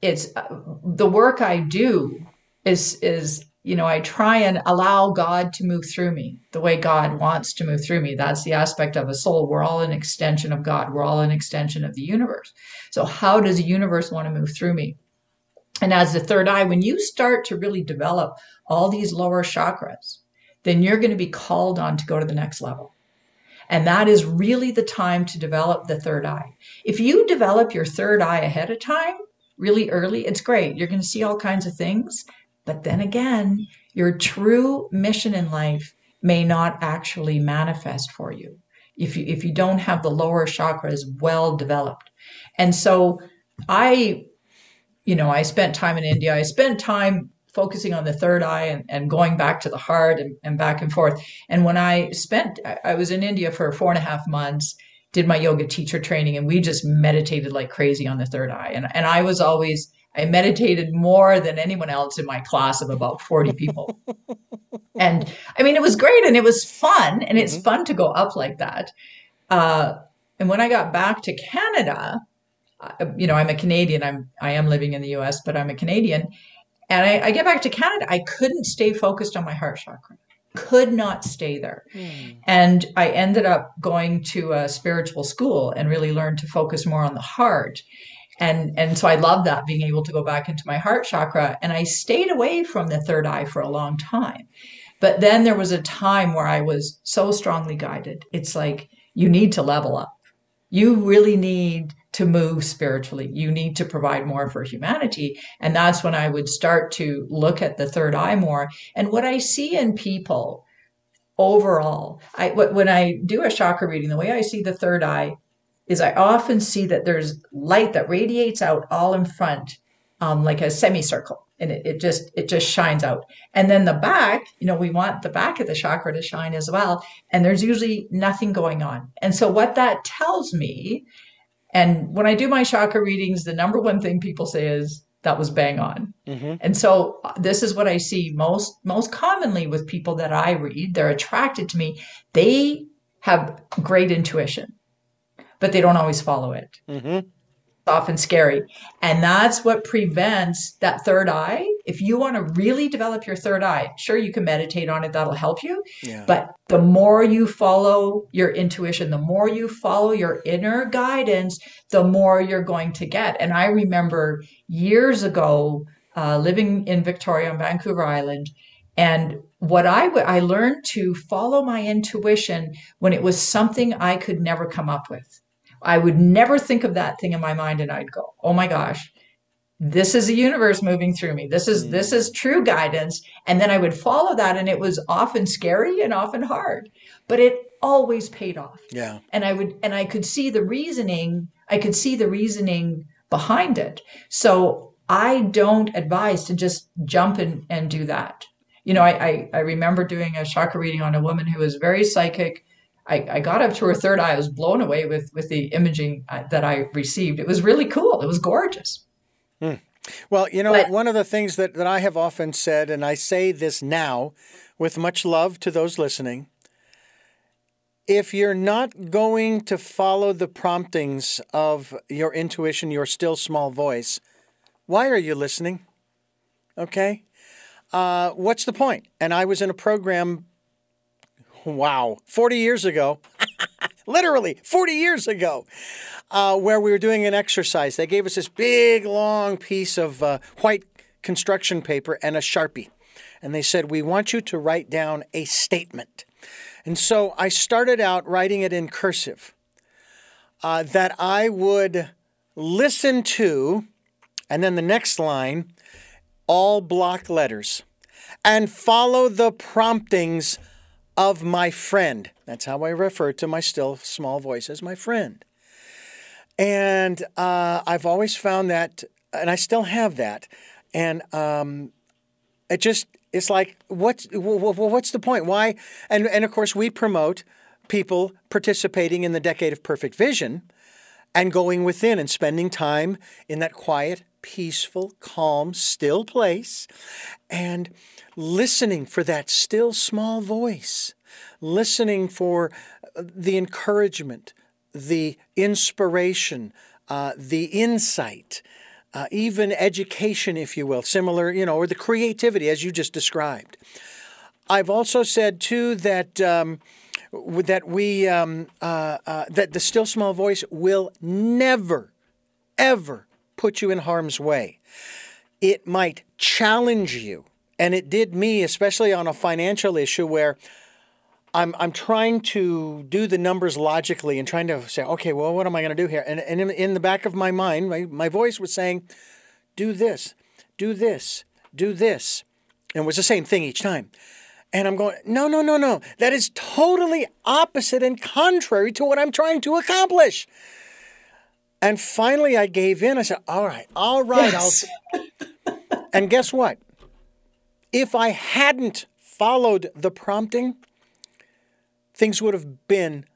it's uh, the work I do is, is, you know, I try and allow God to move through me the way God wants to move through me. That's the aspect of a soul. We're all an extension of God. We're all an extension of the universe. So how does the universe want to move through me? And as the third eye, when you start to really develop all these lower chakras, then you're going to be called on to go to the next level. And that is really the time to develop the third eye. If you develop your third eye ahead of time, really early, it's great. You're going to see all kinds of things. But then again, your true mission in life may not actually manifest for you if you if you don't have the lower chakras well developed. And so I you know, I spent time in India. I spent time focusing on the third eye and, and going back to the heart and, and back and forth. And when I spent, I, was in India for four and a half months, did my yoga teacher training, and we just meditated like crazy on the third eye. And, and I was always, I meditated more than anyone else in my class of about 40 people. and I mean, it was great and it was fun. And it's mm-hmm. fun to go up like that. Uh, and when I got back to Canada, uh, you know, I'm a Canadian. I'm I am living in the U.S., but I'm a Canadian, and I, I get back to Canada. I couldn't stay focused on my heart chakra. Could not stay there, mm. and I ended up going to a spiritual school and really learned to focus more on the heart. And and so I love that being able to go back into my heart chakra. And I stayed away from the third eye for a long time. But then there was a time where I was so strongly guided. It's like you need to level up. You really need to move spiritually. You need to provide more for humanity. And that's when I would start to look at the third eye more. And what I see in people overall, I when I do a chakra reading, the way I see the third eye is I often see that there's light that radiates out all in front, um, like a semicircle, and it, it just it just shines out. And then the back, you know, we want the back of the chakra to shine as well. And there's usually nothing going on. And so what that tells me, and when I do my chakra readings, the number one thing people say is that was bang on. Mm-hmm. And so uh, this is what I see most most commonly with people that I read. They're attracted to me. They have great intuition but they don't always follow it. Mm-hmm. It's often scary. And that's what prevents that third eye. If you want to really develop your third eye, sure, you can meditate on it, that'll help you. Yeah. But the more you follow your intuition, the more you follow your inner guidance, the more you're going to get. And I remember years ago, uh, living in Victoria on Vancouver Island, and what I, w- I learned to follow my intuition when it was something I could never come up with. I would never think of that thing in my mind and I'd go, "Oh my gosh, this is a universe moving through me. This is mm. this is true guidance." And then I would follow that and it was often scary and often hard, but it always paid off. Yeah. And I would and I could see the reasoning, I could see the reasoning behind it. So I don't advise to just jump and, and do that. You know, I, I, I remember doing a chakra reading on a woman who was very psychic, I, I got up to her third eye. I was blown away with with the imaging uh, that I received. It was really cool. It was gorgeous. Hmm. Well, you know, but, one of the things that, that I have often said, and I say this now with much love to those listening if you're not going to follow the promptings of your intuition, your still small voice, why are you listening? Okay? Uh, what's the point? And I was in a program wow, 40 years ago, literally 40 years ago, uh, where we were doing an exercise. They gave us this big, long piece of uh, white construction paper and a Sharpie. And they said, We want you to write down a statement. And so I started out writing it in cursive uh, that I would listen to, and then the next line, all block letters, and follow the promptings of my friend. That's how I refer to my still small voice as my friend. And uh, I've always found that, and I still have that. And um, it just, it's like, what's, what's the point? Why? And, and of course, we promote people participating in the Decade of Perfect Vision and going within and spending time in that quiet, peaceful, calm, still place and listening for that still small voice, listening for uh, the encouragement, the inspiration, uh, the insight, uh, even education, if you will, similar, you know, or the creativity as you just described. I've also said too that um, that we um, uh, uh, that the still small voice will never, ever put you in harm's way. It might challenge you and it did me, especially on a financial issue where I'm, I'm trying to do the numbers logically and trying to say, okay, well, what am I going to do here? And, and in, in the back of my mind, my, my voice was saying, do this, do this, do this. And it was the same thing each time. And I'm going, no, no, no, no. That is totally opposite and contrary to what I'm trying to accomplish. And finally, I gave in. I said, all right, all right. Yes. I'll... and guess what? If I hadn't followed the prompting, things would have been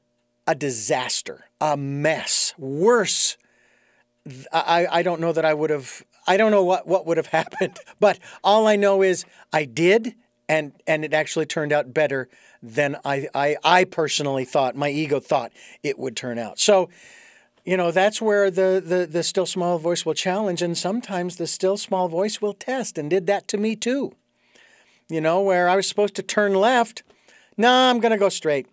a disaster, a mess, worse. I, I don't know that I would have, I don't know what, what would have happened, but all I know is I did, and, and it actually turned out better than I, I, I personally thought, my ego thought it would turn out. So you know that's where the, the the still small voice will challenge and sometimes the still small voice will test and did that to me too. You know where i was supposed to turn left nah i'm going to go straight.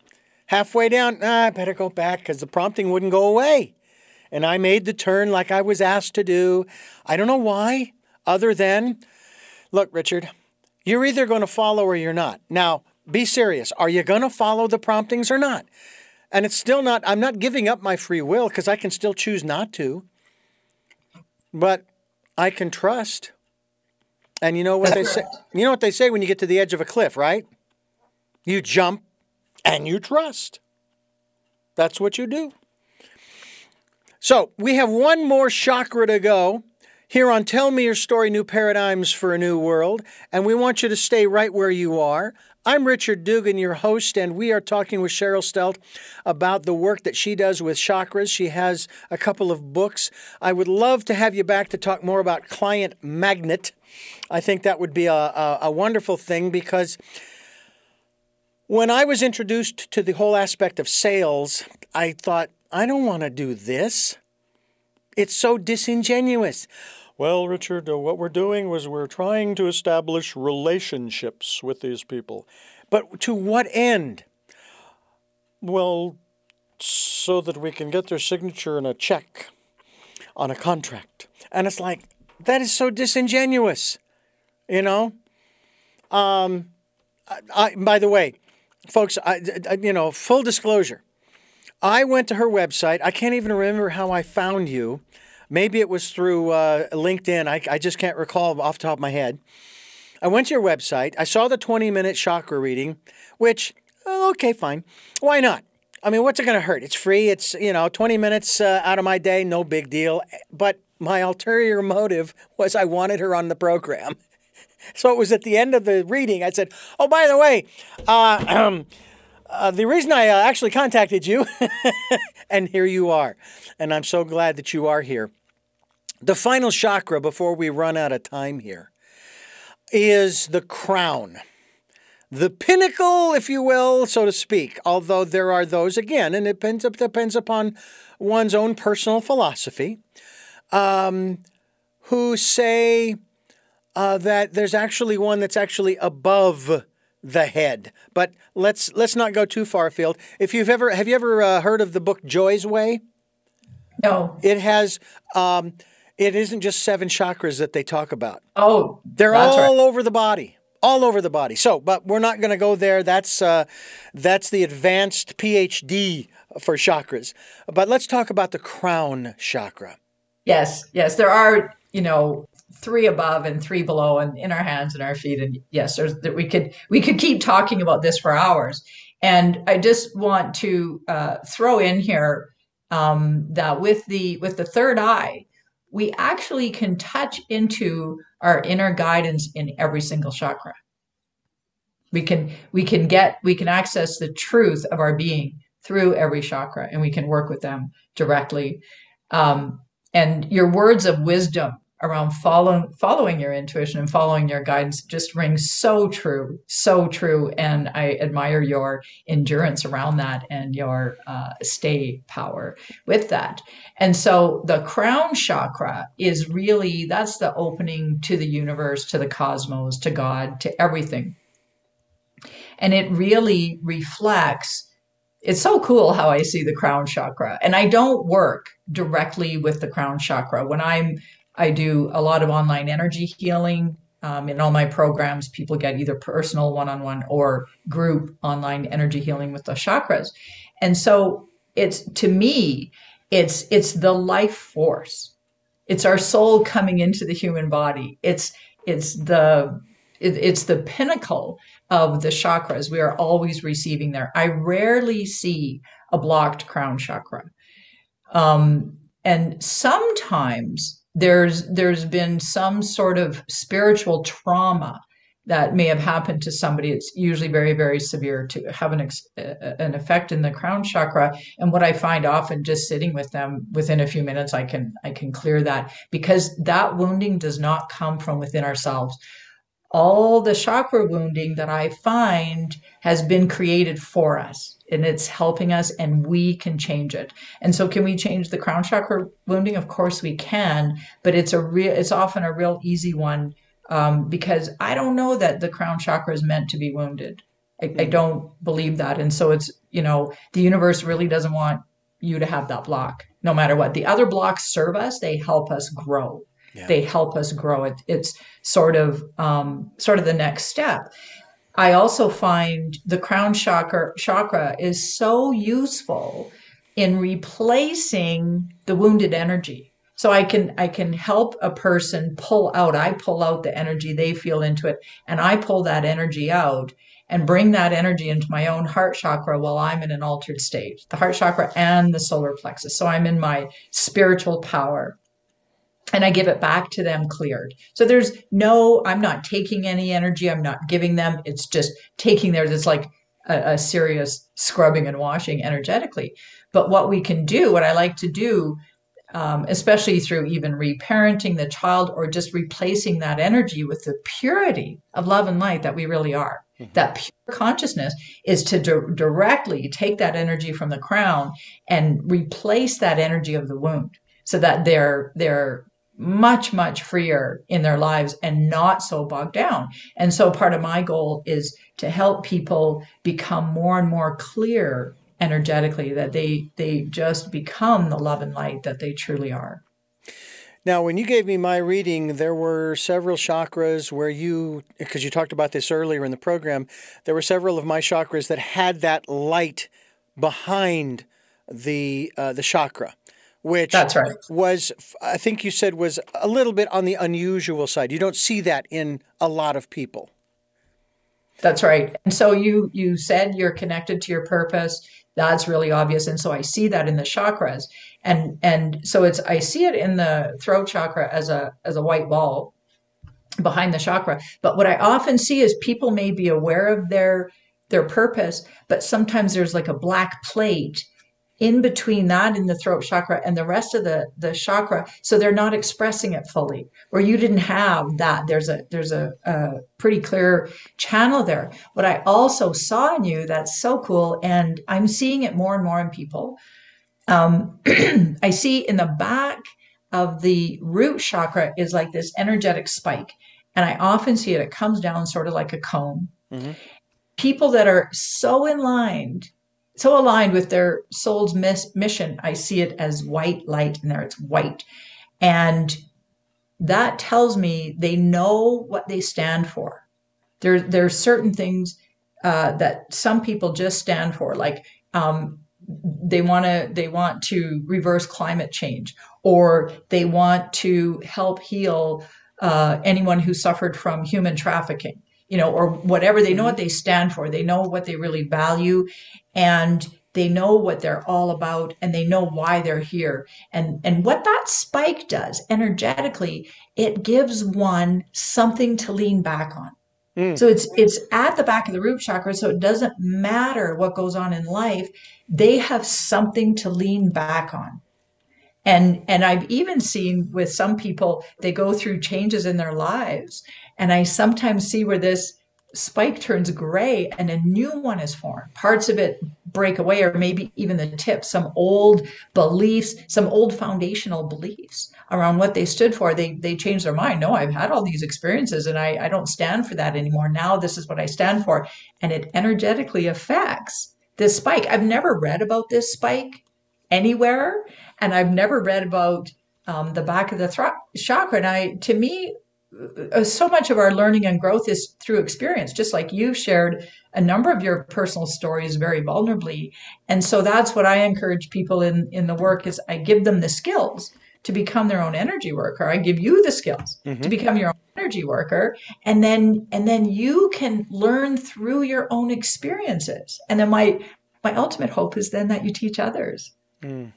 Halfway down nah, i better go back because the prompting wouldn't go away. And i made the turn like i was asked to do. I don't know why other than look richard you're either going to follow or you're not. Now be serious. Are you going to follow the promptings or not and it's still not, I'm not giving up my free will because I can still choose not to. But I can trust. And you know what they say? You know what they say when you get to the edge of a cliff, right? You jump and you trust. That's what you do. So we have one more chakra to go here on Tell Me Your Story New Paradigms for a New World, and we want you to stay right where you are. I'm Richard Dugan, your host, and we are talking with Cheryl Stelte about the work that she does with chakras. She has a couple of books. I would love to have you back to talk more about client magnet. I think that would be a, a, a wonderful thing because when I was introduced to the whole aspect of sales, I thought, I don't want to do this. It's so disingenuous. Well, Richard, uh, what we're doing was we're trying to establish relationships with these people. But to what end? Well, so that we can get their signature in a check on a contract. And it's like, that is so disingenuous, you know? Um, I, I, by the way, folks, I, you know, full disclosure, I went to her website. I can't even remember how I found you. Maybe it was through uh, LinkedIn. I, I just can't recall off the top of my head. I went to your website. I saw the 20 minute chakra reading, which, oh, okay, fine. Why not? I mean, what's it going to hurt? It's free. It's, you know, 20 minutes uh, out of my day, no big deal. But my ulterior motive was I wanted her on the program. So it was at the end of the reading, I said, Oh, by the way, uh, uh, the reason I uh, actually contacted you, and here you are. And I'm so glad that you are here. The final chakra before we run out of time here is the crown. The pinnacle, if you will, so to speak, although there are those, again, and it depends, depends upon one's own personal philosophy, um, who say uh, that there's actually one that's actually above the head. But let's let's not go too far afield. If you've ever have you ever uh, heard of the book Joy's Way? No. It has. Um, it isn't just seven chakras that they talk about. Oh, they're all right. over the body, all over the body. So, but we're not going to go there. That's uh, that's the advanced PhD for chakras. But let's talk about the crown chakra. Yes, yes, there are you know three above and three below and in our hands and our feet. And yes there's that we could we could keep talking about this for hours. And i just want to uh, throw in here um, that with the with the third eye we actually can touch into our inner guidance in every single chakra. We can we can get we can access the truth of our being through every chakra and we can work with them directly. Um, and your words of wisdom around following following your intuition and following your guidance just rings so true so true and i admire your endurance around that and your uh, stay power with that and so the crown chakra is really that's the opening to the universe to the cosmos to god to everything and it really reflects it's so cool how I see the crown chakra. And I don't work directly with the crown chakra. When I'm I do a lot of online energy healing. Um, in all my programs, people get either personal one on one or group online energy healing with the chakras. And so it's to me, it's it's the life force. It's our soul coming into the human body. It's it's the it, it's the pinnacle of the chakras. We are always receiving there. I rarely see a blocked crown chakra. Um, and sometimes there's there's been some sort of spiritual trauma that may have happened to somebody. It's usually very very severe to have an ex- an effect in the crown chakra. And what i find often just sitting with them within a few minutes i can i can clear that because that wounding does not come from within ourselves. All the chakra wounding that I find has been created for us and it's helping us and we can change it. And so can we change the crown chakra wounding? Of course we can, but it's a real it's often a real easy one um, because I don't know that the crown chakra is meant to be wounded. I, I mm-hmm. don't believe that. And so it's, you know, the universe really doesn't want you to have that block no matter what. The other blocks serve us, they help us grow. Yeah. They help us grow. It, it's sort of um, sort of the next step. I also find the crown chakra chakra is so useful in replacing the wounded energy. So I can I can help a person pull out. I pull out the energy they feel into it, and I pull that energy out and bring that energy into my own heart chakra while I'm in an altered state. The heart chakra and the solar plexus. So I'm in my spiritual power and I give it back to them cleared. So there's no, I'm not taking any energy, I'm not giving them. It's just taking theirs. It's like a, a, serious scrubbing and washing energetically. But what we can do, what I like to do, um, especially through even reparenting the child or just replacing that energy with the purity of love and light that we really are. Mm-hmm. That pure consciousness is to di- directly take that energy from the crown and replace that energy of the wound so that they're they're much, much freer in their lives and not so bogged down. And so part of my goal is to help people become more and more clear energetically that they they just become the love and light that they truly are. Now, when you gave me my reading, there were several chakras where you, because you talked about this earlier in the program, there were several of my chakras that had that light behind the uh, the chakra which That's right. was I think you said was a little bit on the unusual side. You don't see that in a lot of people. That's right. And so you you said you're connected to your purpose. That's really obvious. And so I see that in the chakras. And and so it's I see it in the throat chakra as a as a white ball behind the chakra. But what I often see is people may be aware of their their purpose, but sometimes there's like a black plate in between that in the throat chakra and the rest of the the chakra so they're not expressing it fully where you didn't have that. There's a there's a, a pretty clear channel there. What i also saw in you that's so cool and i'm seeing it more and more in people um, i see in the back of the root chakra is like this energetic spike and i often see it it comes down sort of like a cone. Mm-hmm. people that are so in line so aligned with their soul's miss, mission. I see it as white light in there. It's white. And that tells me they know what they stand for. There, there are certain things uh, that some people just stand for, like um, they want to they want to reverse climate change, or they want to help heal uh, anyone who suffered from human trafficking you know, or whatever. They know what they stand for. They know what they really value and they know what they're all about and they know why they're here. And and what that spike does energetically, it gives one something to lean back on. Mm. So it's it's at the back of the root chakra, so it doesn't matter what goes on in life. They have something to lean back on. And and I've even seen with some people they go through changes in their lives and I sometimes see where this spike turns gray and a new one is formed. Parts of it break away, or maybe even the tip, some old beliefs, some old foundational beliefs around what they stood for. They they change their mind. No, I've had all these experiences and I, I don't stand for that anymore. Now this is what I stand for. And it energetically affects this spike. I've never read about this spike anywhere, and I've never read about um, the back of the throat chakra. And I, to me, uh, so much of our learning and growth is through experience just like you've shared a number of your personal stories very vulnerably and so that's what i encourage people in in the work is i give them the skills to become their own energy worker i give you the skills mm-hmm. to become your own energy worker and then and then you can learn through your own experiences and then my my ultimate hope is then that you teach others mm.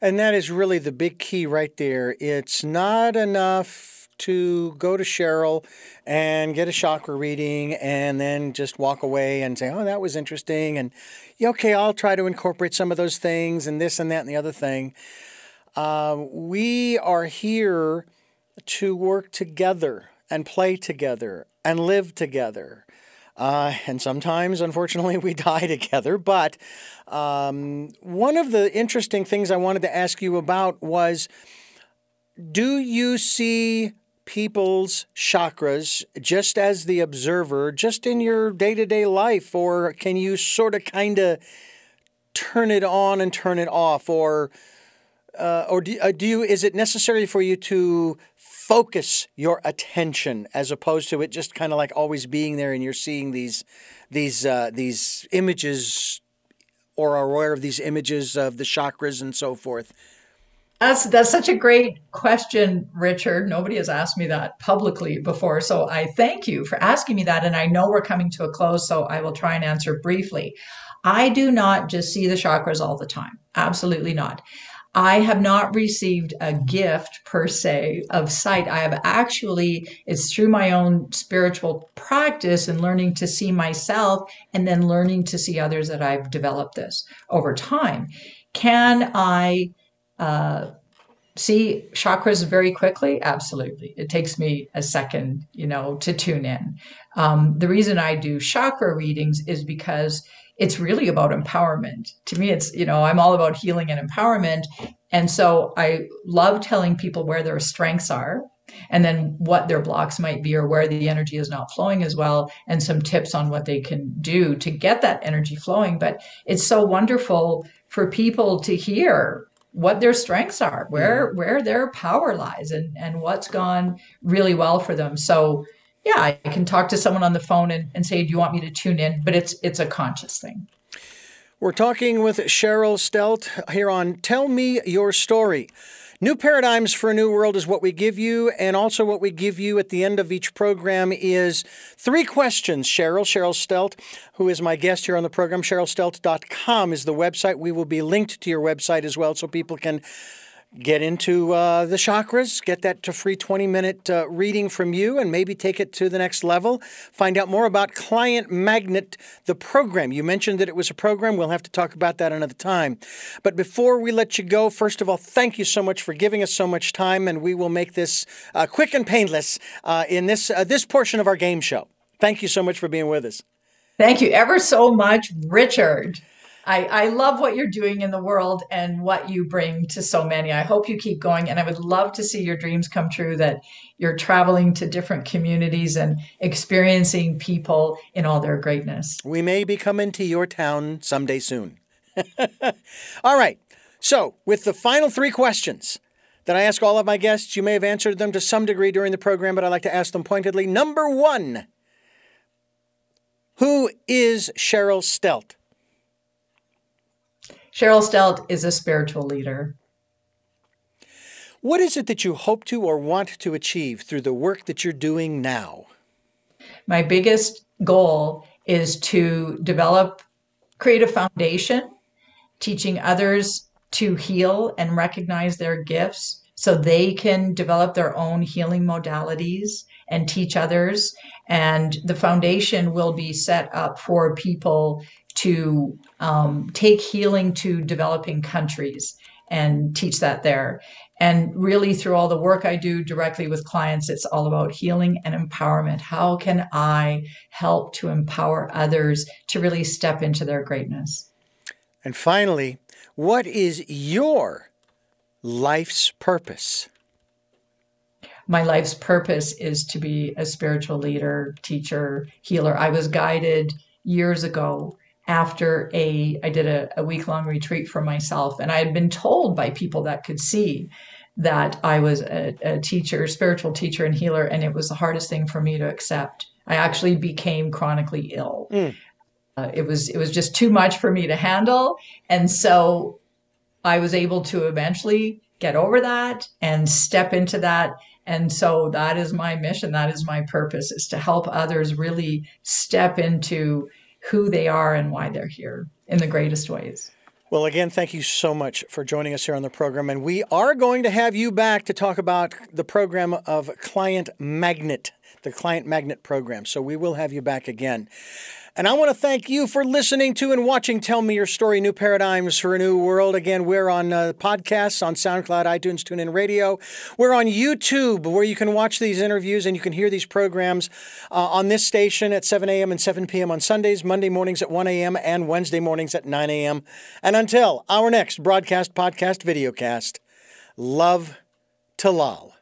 And that is really the big key right there it's not enough to go to Cheryl and get a chakra reading and then just walk away and say, oh, that was interesting. And, yeah, okay, I'll try to incorporate some of those things and this and that and the other thing. Uh, we are here to work together and play together and live together. Uh, and sometimes, unfortunately, we die together. But um, one of the interesting things I wanted to ask you about was do you see people's chakras just as the observer, just in your day to day life? Or can you sort of kind of turn it on and turn it off? Or uh, or do, uh, do you, is it necessary for you to focus your attention as opposed to it just kind of like always being there and you're seeing these these uh, these images or are aware of these images of the chakras and so forth? That's that's such a great question, Richard. Nobody has asked me that publicly before, so I thank you for asking me that. And I know we're coming to a close, so I will try and answer briefly. I do not just see the chakras all the time. Absolutely not. I have not received a gift per se of sight. I have actually, it's through my own spiritual practice and learning to see myself and then learning to see others that I've developed this over time. Can I uh, see chakras very quickly? Absolutely. It takes me a second, you know, to tune in. Um, the reason I do chakra readings is because it's really about empowerment. To me, it's, you know, I'm all about healing and empowerment. And so I love telling people where their strengths are and then what their blocks might be or where the energy is not flowing as well and some tips on what they can do to get that energy flowing but it's so wonderful for people to hear what their strengths are where where their power lies and and what's gone really well for them so yeah, I can talk to someone on the phone and, and say, Do you want me to tune in? But it's it's a conscious thing. We're talking with Cheryl Stelte here on Tell Me Your Story. New Paradigms for a New World is what we give you, and also what we give you at the end of each program is three questions. Cheryl, Cheryl Stelte, who is my guest here on the program, CherylStelte.com is the website. We will be linked to your website as well so people can get into uh, the chakras, get that to free 20 minute uh, reading from you, and maybe take it to the next level. Find out more about Client Magnet, the program. You mentioned that it was a program. We'll have to talk about that another time. But before we let you go, first of all, thank you so much for giving us so much time, and we will make this uh, quick and painless uh, in this, uh, this portion of our game show. Thank you so much for being with us. Thank you ever so much, Richard. I, I love what you're doing in the world and what you bring to so many. I hope you keep going. And I would love to see your dreams come true that you're traveling to different communities and experiencing people in all their greatness. We may be coming to your town someday soon. all right. So, with the final three questions that I ask all of my guests, you may have answered them to some degree during the program, but I like to ask them pointedly. Number one Who is Cheryl Stelte? Cheryl Stelte is a spiritual leader. What is it that you hope to or want to achieve through the work that you're doing now? My biggest goal is to develop, create a foundation, teaching others to heal and recognize their gifts so they can develop their own healing modalities and teach others. And the foundation will be set up for people to um, take healing to developing countries and teach that there. And really, through all the work I do directly with clients, it's all about healing and empowerment. How can I help to empower others to really step into their greatness? And finally, what is your life's purpose? My life's purpose is to be a spiritual leader, teacher, healer. I was guided years ago after a I did a, a week long retreat for myself, and I had been told by people that could see that I was a, a teacher, spiritual teacher, and healer, and it was the hardest thing for me to accept. I actually became chronically ill. Mm. Uh, it was it was just too much for me to handle, and so I was able to eventually get over that and step into that and so that is my mission that is my purpose is to help others really step into who they are and why they're here in the greatest ways. Well, again, thank you so much for joining us here on the program. And we are going to have you back to talk about the program of Client Magnet, the Client Magnet program. So we will have you back again. And I want to thank you for listening to and watching Tell Me Your Story New Paradigms for a New World. Again, we're on uh, podcasts on SoundCloud, iTunes, TuneIn Radio. We're on YouTube where you can watch these interviews and you can hear these programs uh, on this station at 7 a.m. and 7 p.m. on Sundays, Monday mornings at 1 a.m., and Wednesday mornings at 9 a.m. And until our next broadcast, podcast, videocast, love to Lal.